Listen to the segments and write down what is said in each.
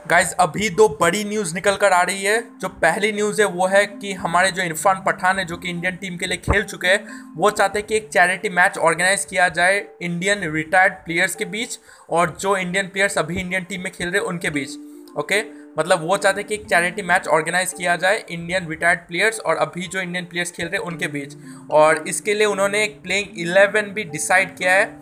Guys अभी दो बड़ी न्यूज़ निकल कर आ रही है। जो पहली न्यूज़ है, वो है कि हमारे जो इरफान पठान है, जो कि इंडियन टीम के लिए खेल चुके हैं, वो चाहते हैं कि एक चैरिटी मैच ऑर्गेनाइज किया जाए इंडियन रिटायर्ड प्लेयर्स के बीच और जो इंडियन प्लेयर्स अभी इंडियन टीम में खेल रहे उनके बीच। ओके मतलब वो चाहते हैं कि एक चैरिटी मैच ऑर्गेनाइज किया जाए इंडियन रिटायर्ड प्लेयर्स और अभी जो इंडियन प्लेयर्स खेल रहे हैं, उनके बीच। और इसके लिए उन्होंने एक प्लेइंग इलेवन भी डिसाइड किया है,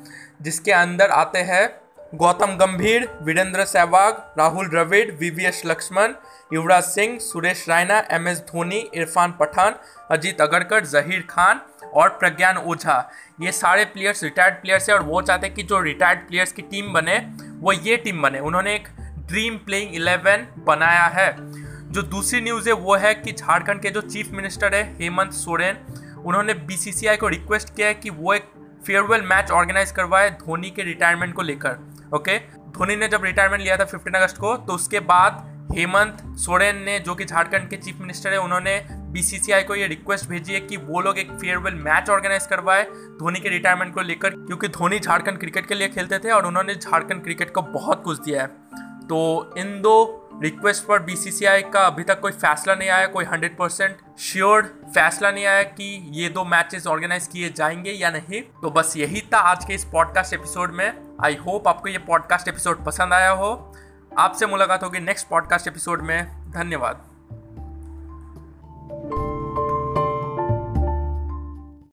जिसके अंदर आते हैं Gautam Gambhir, Virender Sehwag, Rahul Dravid VVS Laxman, Yuvraj Singh, Suresh Raina, M S Dhoni, Irfan Pathan, Ajit Agarkar, Zaheer Khan और प्रज्ञान ओझा। ये सारे प्लेयर्स रिटायर्ड प्लेयर्स हैं और वो चाहते हैं कि जो रिटायर्ड प्लेयर्स की टीम बने, वो ये टीम बने। उन्होंने एक ड्रीम प्लेइंग इलेवन बनाया है। जो दूसरी न्यूज़ है, वो है कि झारखंड के जो चीफ मिनिस्टर है, हेमंत सोरेन, उन्होंने बीसीसीआई को रिक्वेस्ट किया है कि वो एक फेयरवेल मैच ऑर्गेनाइज करवाए धोनी के रिटायरमेंट को लेकर, ओके? धोनी ने जब रिटायरमेंट लिया था फिफ्टीन अगस्त को तो उसके बाद हेमंत सोरेन ने, जो कि झारखंड के चीफ मिनिस्टर है, उन्होंने बीसीसीआई को ये रिक्वेस्ट भेजी है कि वो लोग एक फेयरवेल मैच ऑर्गेनाइज करवाए धोनी के रिटायरमेंट को लेकर, क्योंकि धोनी झारखंड क्रिकेट के लिए खेलते थे और उन्होंने झारखंड क्रिकेट को बहुत कुछ दिया है। तो इन दो रिक्वेस्ट पर बीसीसीआई का अभी तक कोई फैसला नहीं आया, कोई हंड्रेड परसेंट श्योर फैसला नहीं आया कि ये दो मैचेस ऑर्गेनाइज किए जाएँगे या नहीं। तो बस यही था आज के इस पॉडकास्ट एपिसोड में। आई होप आपको ये पॉडकास्ट एपिसोड पसंद आया हो। आपसे मुलाकात होगी नेक्स्ट पॉडकास्ट एपिसोड में। धन्यवाद।